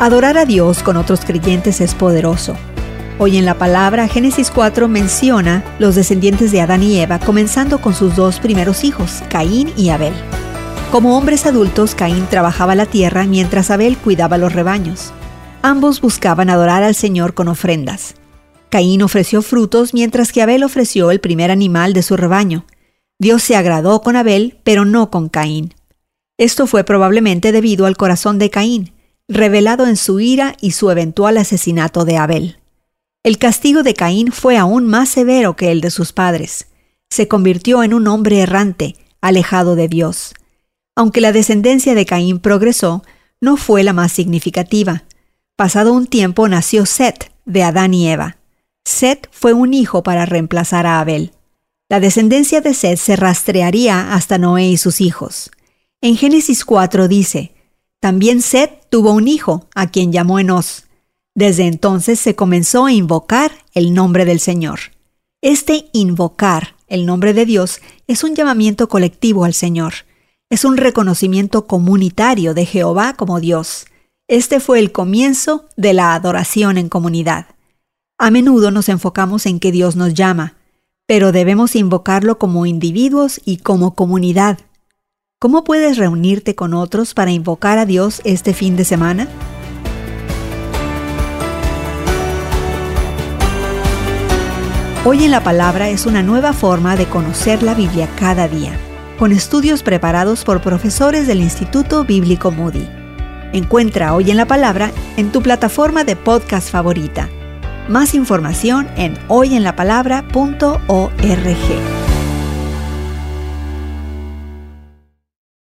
Adorar a Dios con otros creyentes es poderoso. Hoy en la palabra Génesis 4 menciona los descendientes de Adán y Eva, comenzando con sus dos primeros hijos, Caín y Abel. Como hombres adultos, Caín trabajaba la tierra mientras Abel cuidaba los rebaños. Ambos buscaban adorar al Señor con ofrendas. Caín ofreció frutos mientras que Abel ofreció el primer animal de su rebaño. Dios se agradó con Abel, pero no con Caín. Esto fue probablemente debido al corazón de Caín, revelado en su ira y su eventual asesinato de Abel. El castigo de Caín fue aún más severo que el de sus padres. Se convirtió en un hombre errante, alejado de Dios. Aunque la descendencia de Caín progresó, no fue la más significativa. Pasado un tiempo nació Set, de Adán y Eva. Set fue un hijo para reemplazar a Abel. La descendencia de Set se rastrearía hasta Noé y sus hijos. En Génesis 4 dice, también Set tuvo un hijo, a quien llamó Enos. Desde entonces se comenzó a invocar el nombre del Señor. Este invocar el nombre de Dios es un llamamiento colectivo al Señor. Es un reconocimiento comunitario de Jehová como Dios. Este fue el comienzo de la adoración en comunidad. A menudo nos enfocamos en que Dios nos llama, pero debemos invocarlo como individuos y como comunidad. ¿Cómo puedes reunirte con otros para invocar a Dios este fin de semana? Hoy en la Palabra es una nueva forma de conocer la Biblia cada día, con estudios preparados por profesores del Instituto Bíblico Moody. Encuentra Hoy en la Palabra en tu plataforma de podcast favorita. Más información en hoyenlapalabra.org.